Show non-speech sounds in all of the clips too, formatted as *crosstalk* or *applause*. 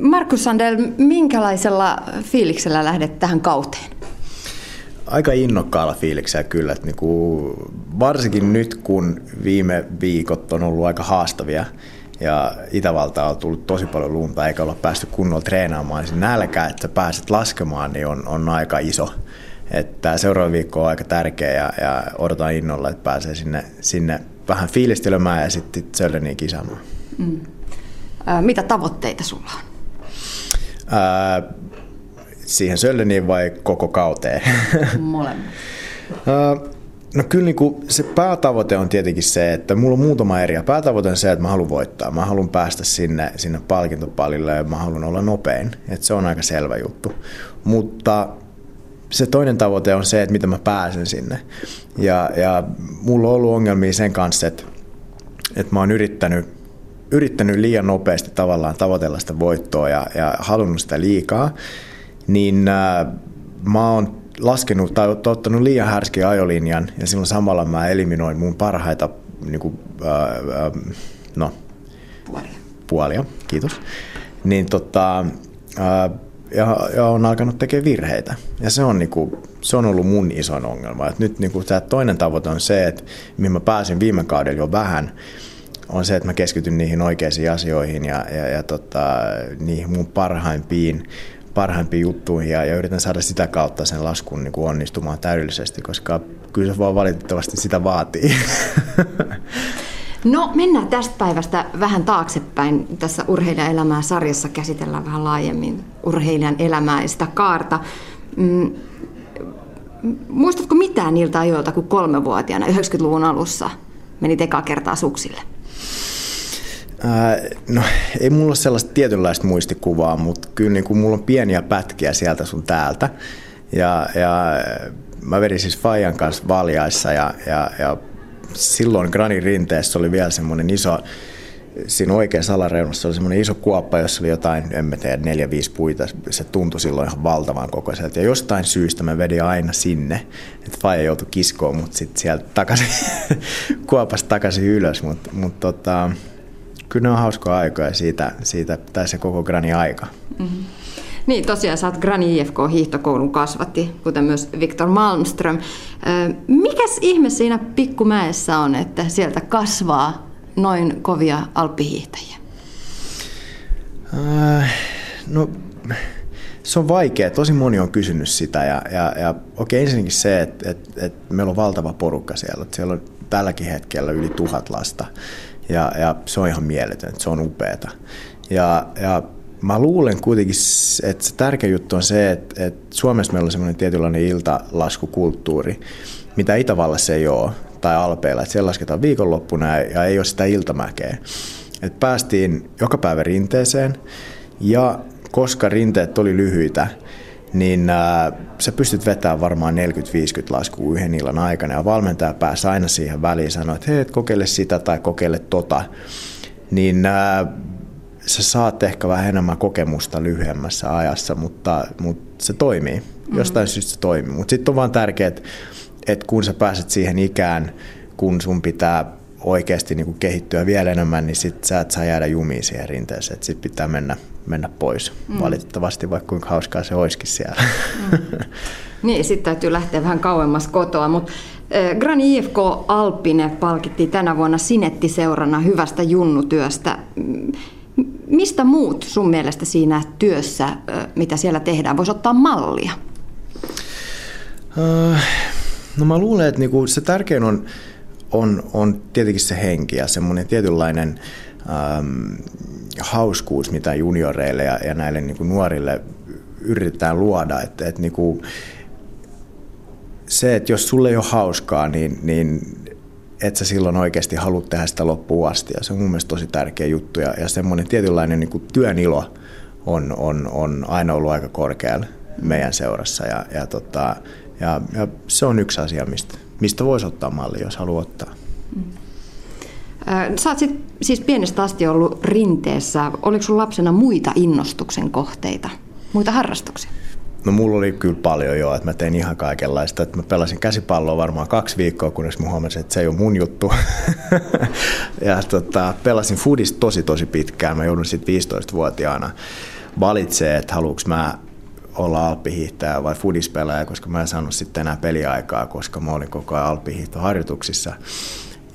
Markus Sandel, minkälaisella fiiliksellä lähdet tähän kauteen? Aika innokkaalla fiiliksellä kyllä. Että niin kuin, varsinkin nyt, kun viime viikot on ollut aika haastavia ja Itävalta on tullut tosi paljon lunta eikä olla päästy kunnolla treenaamaan, niin se nälkä, että pääset laskemaan, niin on, on aika iso. Että seuraava viikko on aika tärkeä ja, ja odotan innolla, että pääsee sinne, sinne vähän fiilistelemään ja sitten Sölleniin kisaamaan. Mm. Mitä tavoitteita sulla on? Ää, siihen Sölleniin vai koko kauteen? *laughs* Molemmat. No kyllä niin kuin se päätavoite on tietenkin se, että mulla on muutama eri. Päätavoite on se, että mä haluan voittaa. Mä haluan päästä sinne, sinne palkintopalille ja mä haluan olla nopein. että se on aika selvä juttu. Mutta se toinen tavoite on se, että miten mä pääsen sinne. Ja, ja mulla on ollut ongelmia sen kanssa, että, että mä oon yrittänyt, yrittänyt liian nopeasti tavallaan tavoitella sitä voittoa ja, ja halunnut sitä liikaa. Niin äh, mä oon laskenut tai ottanut liian härski ajolinjan ja silloin samalla mä eliminoin mun parhaita niin kuin, ää, ää, no, puolia. puolia, kiitos. Niin tota, ää, ja, ja on alkanut tekemään virheitä. Ja se on, niinku, se on ollut mun isoin ongelma. Et nyt niinku, tämä toinen tavoite on se, että mihin mä pääsin viime kaudella jo vähän, on se, että mä keskityn niihin oikeisiin asioihin ja, ja, ja tota, niihin mun parhaimpiin parhaimpiin juttuihin ja, ja yritän saada sitä kautta sen laskun niin kuin onnistumaan täydellisesti, koska kyllä se vaan valitettavasti sitä vaatii. *laughs* No mennään tästä päivästä vähän taaksepäin. Tässä urheilijaelämää sarjassa käsitellään vähän laajemmin urheilijan elämää ja sitä kaarta. Mm, muistatko mitään niiltä ajoilta, kun kolmevuotiaana 90-luvun alussa meni eka kertaa suksille? No ei mulla ole sellaista tietynlaista muistikuvaa, mutta kyllä niin kuin mulla on pieniä pätkiä sieltä sun täältä. Ja, ja mä vedin siis Fajan kanssa valjaissa ja, ja, ja silloin Granin rinteessä oli vielä semmoinen iso, siinä oikeassa alareunassa oli semmoinen iso kuoppa, jossa oli jotain, en mä tiedä, neljä, viisi puita. Se tuntui silloin ihan valtavan kokoiselta. Ja jostain syystä mä vedin aina sinne, että Faija joutui kiskoon mut sitten sieltä takaisin, *laughs* kuopasta takaisin ylös. Mutta mut tota, kyllä ne on hauskoja aikoja siitä, siitä tai se koko Grani aika. Mm-hmm. Niin, tosiaan sä oot Grani IFK hiihtokoulun kasvatti, kuten myös Viktor Malmström. Mikäs ihme siinä pikkumäessä on, että sieltä kasvaa noin kovia alppihiihtäjiä? Äh, no, se on vaikea. Tosi moni on kysynyt sitä. Ja, ja, ja okei, ensinnäkin se, että, että, että meillä on valtava porukka siellä. Siellä on tälläkin hetkellä yli tuhat lasta. Ja, ja se on ihan mieletön, se on upeata. Ja, ja mä luulen kuitenkin, että se tärkeä juttu on se, että, että Suomessa meillä on semmoinen tietynlainen iltalaskukulttuuri, mitä Itävallassa ei ole, tai Alpeilla, että siellä lasketaan viikonloppuna ja ei ole sitä iltamäkeä. Et päästiin joka päivä rinteeseen, ja koska rinteet oli lyhyitä, niin äh, sä pystyt vetämään varmaan 40-50 laskua yhden illan aikana ja valmentaja pääsi aina siihen väliin sanoa, että hei, kokeile sitä tai kokeile tota, niin äh, sä saat ehkä vähän enemmän kokemusta lyhyemmässä ajassa, mutta, mutta se toimii. Mm-hmm. Jostain syystä se toimii. Mutta sitten on vaan tärkeää, että, että kun sä pääset siihen ikään, kun sun pitää oikeasti niin kuin kehittyä vielä enemmän, niin sit sä et saa jäädä jumiin siihen rinteeseen. Sitten pitää mennä, mennä pois. Mm. Valitettavasti, vaikka kuinka hauskaa se olisikin siellä. Mm. niin, sitten täytyy lähteä vähän kauemmas kotoa. Mutta Grani IFK Alpine palkittiin tänä vuonna Sinetti-seurana hyvästä junnutyöstä. Mistä muut sun mielestä siinä työssä, mitä siellä tehdään, voisi ottaa mallia? No mä luulen, että niinku se tärkein on on, on tietenkin se henki ja semmoinen tietynlainen ähm, hauskuus, mitä junioreille ja, ja näille niin kuin nuorille yritetään luoda. Että, että niin kuin, se, että jos sulle ei ole hauskaa, niin, niin et sä silloin oikeasti halua tehdä sitä loppuun asti. Ja se on mun mielestä tosi tärkeä juttu. Ja, ja semmoinen tietynlainen niin kuin työn ilo on, on, on aina ollut aika korkealla meidän seurassa. Ja, ja, tota, ja, ja se on yksi asia, mistä, mistä voisi ottaa malli, jos haluaa ottaa. Mm. Sä oot sit, siis pienestä asti ollut rinteessä. Oliko sun lapsena muita innostuksen kohteita, muita harrastuksia? No mulla oli kyllä paljon jo, että mä tein ihan kaikenlaista. Että mä pelasin käsipalloa varmaan kaksi viikkoa, kunnes mä huomasin, että se ei ole mun juttu. *laughs* ja tota, pelasin foodista tosi tosi pitkään. Mä joudun sitten 15-vuotiaana valitsemaan, että haluanko mä olla alppihiihtäjä vai fudispelaaja, koska mä en saanut sitten enää peliaikaa, koska mä olin koko ajan alppihiihtoharjoituksissa.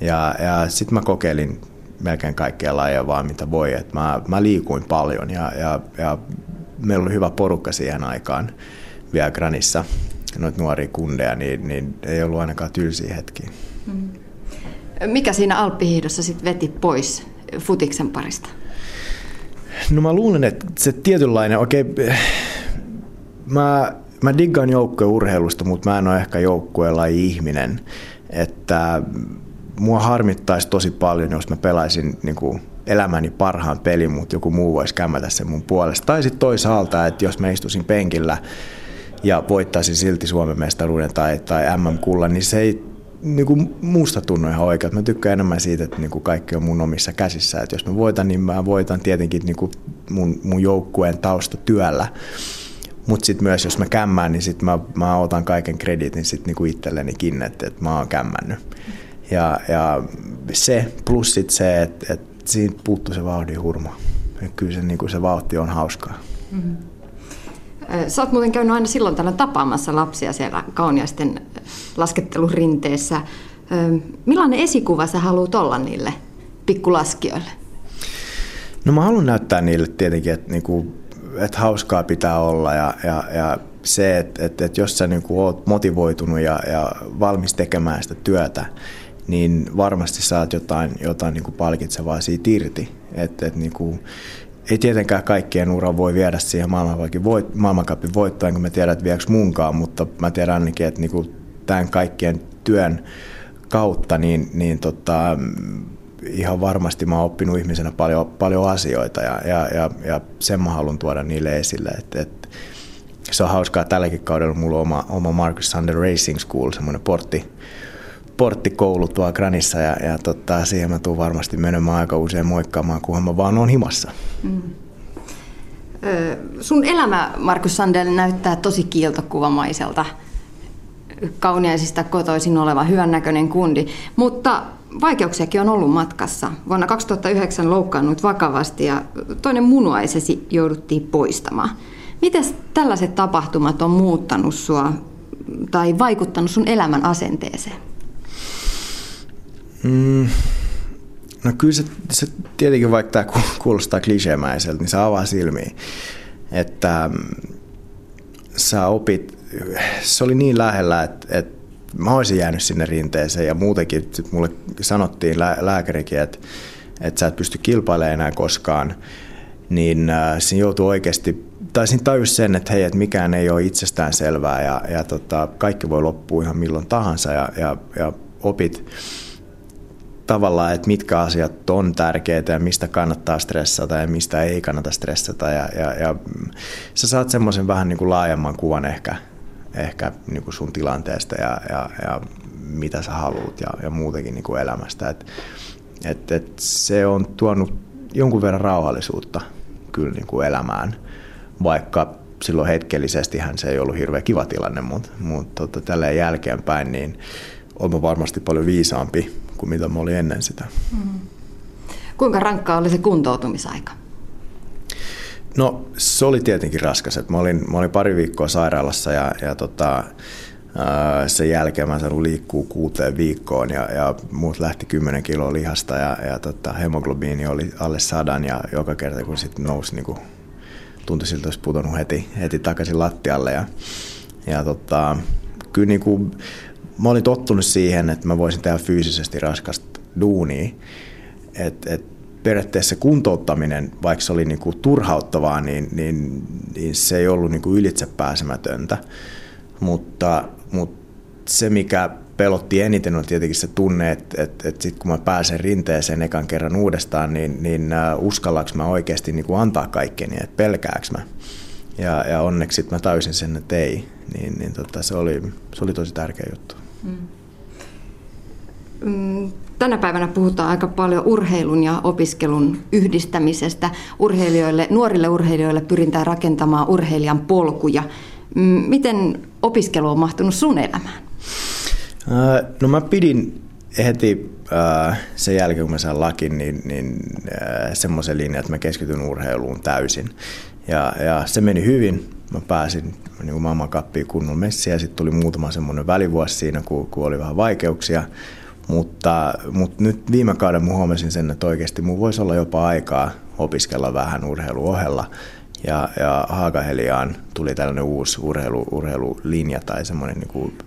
Ja, ja sitten mä kokeilin melkein kaikkia lajeja vaan mitä voi. Et mä, mä liikuin paljon ja, ja, ja meillä oli hyvä porukka siihen aikaan vielä Granissa, noita nuoria kundeja, niin, niin ei ollut ainakaan tylsiä hetkiä. Mm. Mikä siinä alppihiihdossa sitten veti pois futiksen parista? No mä luulen, että se tietynlainen, okei, okay, mä, mä diggaan joukkueurheilusta, mutta mä en ole ehkä joukkueella ihminen. Että mua harmittaisi tosi paljon, jos mä pelaisin niin kuin elämäni parhaan pelin, mutta joku muu voisi kämmätä sen mun puolesta. Tai sitten toisaalta, että jos mä istuisin penkillä ja voittaisin silti Suomen mestaruuden tai, tai MM-kulla, niin se ei niin kuin muusta tunnu ihan oikein. Mä tykkään enemmän siitä, että niin kuin kaikki on mun omissa käsissä. Että jos mä voitan, niin mä voitan tietenkin niin kuin mun, mun joukkueen taustatyöllä. Mutta sitten myös, jos mä kämmään, niin sitten mä, mä otan kaiken kreditin sitten niinku itsellenikin, että, että mä oon kämmännyt. Ja, ja se, plus sit se, että, että siitä puuttuu se vauhdin hurma. Ja kyllä se, niinku se vauhti on hauskaa. Mm-hmm. Sä oot muuten käynyt aina silloin tällä tapaamassa lapsia siellä kauniaisten laskettelurinteessä. Millainen esikuva sä haluat olla niille pikkulaskijoille? No mä haluan näyttää niille tietenkin, että niinku että hauskaa pitää olla ja, ja, ja se, että, että, että jos sä niin kuin oot motivoitunut ja, ja valmis tekemään sitä työtä, niin varmasti saat jotain, jotain niin kuin palkitsevaa siitä irti. Että, että niin kuin, ei tietenkään kaikkien ura voi viedä siihen voit, maailmankapin voittoon, kun mä tiedän, että vieks munkaan, mutta mä tiedän ainakin, että niin kuin tämän kaikkien työn kautta, niin, niin tota, ihan varmasti mä oon oppinut ihmisenä paljon, paljon asioita ja, ja, ja, ja sen mä haluan tuoda niille esille. Et, et, se on hauskaa tälläkin kaudella mulla on oma, oma Marcus Sander Racing School, semmoinen portti, porttikoulu tuolla Granissa ja, ja tota, siihen mä tuun varmasti menemään aika usein moikkaamaan, kunhan mä vaan oon himassa. Mm. sun elämä, Markus Sandel, näyttää tosi kiiltokuvamaiselta kauniaisista kotoisin oleva hyvännäköinen kundi, mutta Vaikeuksiakin on ollut matkassa. Vuonna 2009 loukkaannut vakavasti ja toinen munuaisesi jouduttiin poistamaan. Miten tällaiset tapahtumat on muuttanut sua tai vaikuttanut sun elämän asenteeseen? Mm, no kyllä se, se tietenkin, vaikka tämä kuulostaa kliseemäiseltä, niin se avaa silmiä. Että mm, sä opit, se oli niin lähellä, että, että mä olisin jäänyt sinne rinteeseen ja muutenkin sit mulle sanottiin lää, lääkärikin, että, että sä et pysty kilpailemaan enää koskaan, niin äh, siinä joutuu oikeasti, tai siinä tajus sen, että hei, että mikään ei ole itsestään selvää ja, ja tota, kaikki voi loppua ihan milloin tahansa ja, ja, ja opit tavallaan, että mitkä asiat on tärkeitä ja mistä kannattaa stressata ja mistä ei kannata stressata. Ja, ja, ja sä saat semmoisen vähän niin kuin laajemman kuvan ehkä ehkä niin kuin sun tilanteesta ja, ja, ja mitä sä haluat ja, ja muutenkin niin kuin elämästä. Et, et, et se on tuonut jonkun verran rauhallisuutta kyllä niin kuin elämään, vaikka silloin hetkellisesti hän se ei ollut hirveän kiva tilanne, mutta, mutta tota, tälleen jälkeenpäin niin olen varmasti paljon viisaampi kuin mitä mä olin ennen sitä. Mm. Kuinka rankkaa oli se kuntoutumisaika? No se oli tietenkin raskas. mä, olin, mä olin pari viikkoa sairaalassa ja, ja tota, sen jälkeen mä saanut liikkuu kuuteen viikkoon ja, ja muut lähti 10 kiloa lihasta ja, ja tota, hemoglobiini oli alle sadan ja joka kerta kun sitten nousi niin kuin, tuntui siltä olisi putonut heti, heti takaisin lattialle ja, ja tota, kyllä niin kuin, mä olin tottunut siihen, että mä voisin tehdä fyysisesti raskasta duunia, että et, periaatteessa kuntouttaminen, vaikka se oli niin kuin turhauttavaa, niin, niin, niin se ei ollut niin kuin ylitsepääsemätöntä. Mutta, mutta se, mikä pelotti eniten, on tietenkin se tunne, että, että, että sitten kun mä pääsen rinteeseen ekan kerran uudestaan, niin, niin uh, uskallaanko mä oikeasti niin kuin antaa kaikkeni, että pelkääkö mä. Ja, ja onneksi mä täysin sen, että ei. Niin, niin tota, se, oli, se oli tosi tärkeä juttu. Mm. mm Tänä päivänä puhutaan aika paljon urheilun ja opiskelun yhdistämisestä. Urheilijoille, nuorille urheilijoille pyritään rakentamaan urheilijan polkuja. Miten opiskelu on mahtunut sun elämään? No mä pidin heti sen jälkeen, kun mä sain lakin, niin, niin semmoisen linjan, että mä keskityn urheiluun täysin. Ja, ja se meni hyvin. Mä pääsin niin kuin maailmankappiin kunnon messiin ja sitten tuli muutama semmoinen välivuosi siinä, kun, kun oli vähän vaikeuksia. Mutta, mutta nyt viime kauden mä huomasin sen, että oikeasti mun voisi olla jopa aikaa opiskella vähän urheiluohella. Ja, ja Haakaheliaan tuli tällainen uusi urheilu, urheilulinja tai semmoinen niin kuin,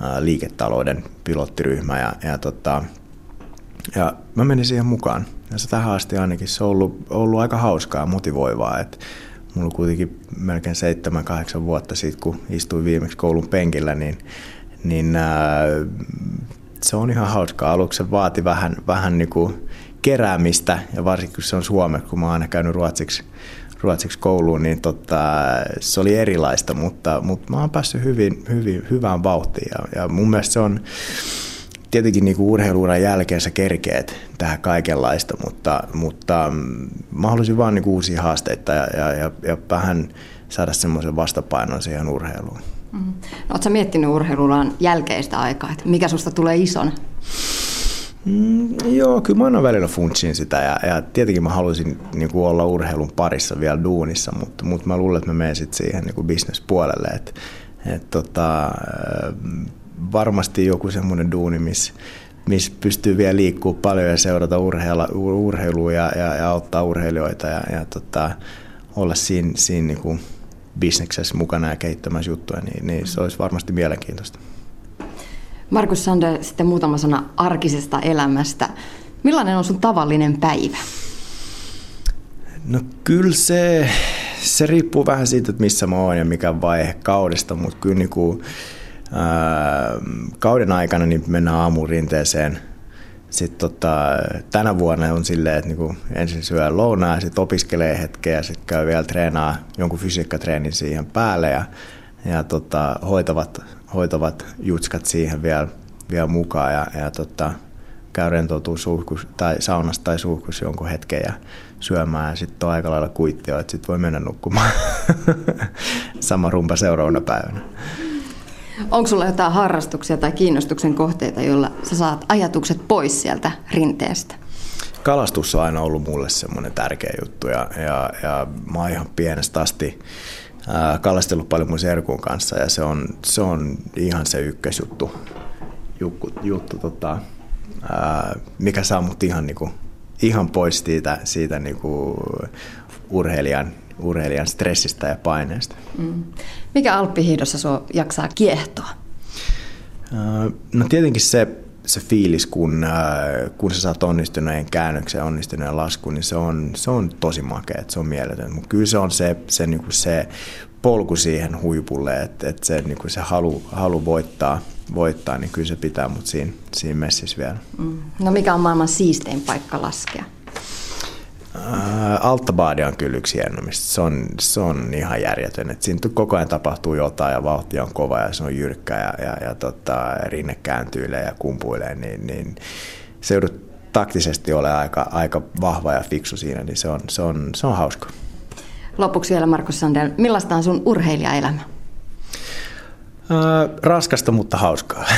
ää, liiketalouden pilottiryhmä. Ja, ja, tota, ja mä menin siihen mukaan. Ja se tähän asti ainakin se on ollut, ollut aika hauskaa ja motivoivaa. Että mulla on kuitenkin melkein 7-8 vuotta siitä, kun istuin viimeksi koulun penkillä, niin, niin ää, se on ihan hauskaa. Aluksi se vaati vähän, vähän niin kuin keräämistä, ja varsinkin kun se on suomeksi, kun mä oon aina käynyt ruotsiksi, ruotsiksi kouluun, niin tota, se oli erilaista, mutta, mutta mä oon päässyt hyvin, hyvin, hyvään vauhtiin. Ja, ja mun mielestä se on, tietenkin niin kuin urheiluuran jälkeen sä kerkeet tähän kaikenlaista, mutta, mutta mm, mä haluaisin vaan niin kuin uusia haasteita ja, ja, ja, ja vähän saada semmoisen vastapainon siihen urheiluun. Mm. No, Oletko miettinyt urheiluuran jälkeistä aikaa, että mikä susta tulee isona? Mm, joo, kyllä mä aina välillä funtsin sitä ja, ja tietenkin mä haluaisin niin kuin olla urheilun parissa vielä duunissa, mutta, mutta mä luulen, että mä menen sitten siihen niin bisnespuolelle. Et, et tota, varmasti joku semmoinen duuni, missä miss pystyy vielä liikkuu paljon ja seurata urheilla, urheilua ja, ja, ja auttaa urheilijoita ja, ja tota, olla siinä, siinä niin kuin bisneksessä mukana ja kehittämässä juttuja, niin, niin se olisi varmasti mielenkiintoista. Markus Sander, sitten muutama sana arkisesta elämästä. Millainen on sun tavallinen päivä? No kyllä se, se riippuu vähän siitä, että missä mä oon ja mikä vaihe kaudesta, mutta kyllä niin kuin, kauden aikana niin mennään aamurinteeseen. Sitten tota, tänä vuonna on silleen, että niinku ensin syö lounaa sitten opiskelee hetkeä ja sitten käy vielä treenaa jonkun fysiikkatreenin siihen päälle ja, ja tota, hoitavat, hoitavat jutskat siihen vielä, vielä mukaan ja, ja tota, käy rentoutuu suhkus, tai saunasta tai suhkus jonkun hetken ja syömään ja sitten on aika lailla kuittio, että sitten voi mennä nukkumaan *laughs* sama rumpa seuraavana päivänä. Onko sulla jotain harrastuksia tai kiinnostuksen kohteita, joilla sä saat ajatukset pois sieltä rinteestä? Kalastus on aina ollut mulle semmoinen tärkeä juttu ja, ja, ja mä oon ihan pienestä asti kalastellut paljon mun serkun kanssa ja se on, se on ihan se ykkösjuttu, juttu, juttu tota, ää, mikä saa mut ihan, niinku, ihan pois siitä, siitä niinku urheilijan urheilijan stressistä ja paineesta. Mm. Mikä alppihiihdossa sinua jaksaa kiehtoa? No tietenkin se, se fiilis, kun, kun sä saat onnistuneen käännöksen ja onnistuneen laskun, niin se on, se on tosi makea, se on mieletön. Mutta kyllä se on se, se, niin kuin se polku siihen huipulle, että, että se, niin kuin se halu, halu voittaa, voittaa, niin kyllä se pitää mut siinä, siinä messissä vielä. Mm. No mikä on maailman siistein paikka laskea? Äh, Alttabaadi on kyllä yksi hienommista. Se on, se on ihan järjetön. Et siinä koko ajan tapahtuu jotain ja vauhti on kova ja se on jyrkkä ja, ja, ja tota, rinne kääntyilee ja kumpuilee, niin, niin se joudut taktisesti ole aika, aika vahva ja fiksu siinä, niin se on, se on, se on hauska. Lopuksi vielä Markus Sandel, millaista on sun urheilijaelämä? Äh, raskasta, mutta hauskaa. *laughs*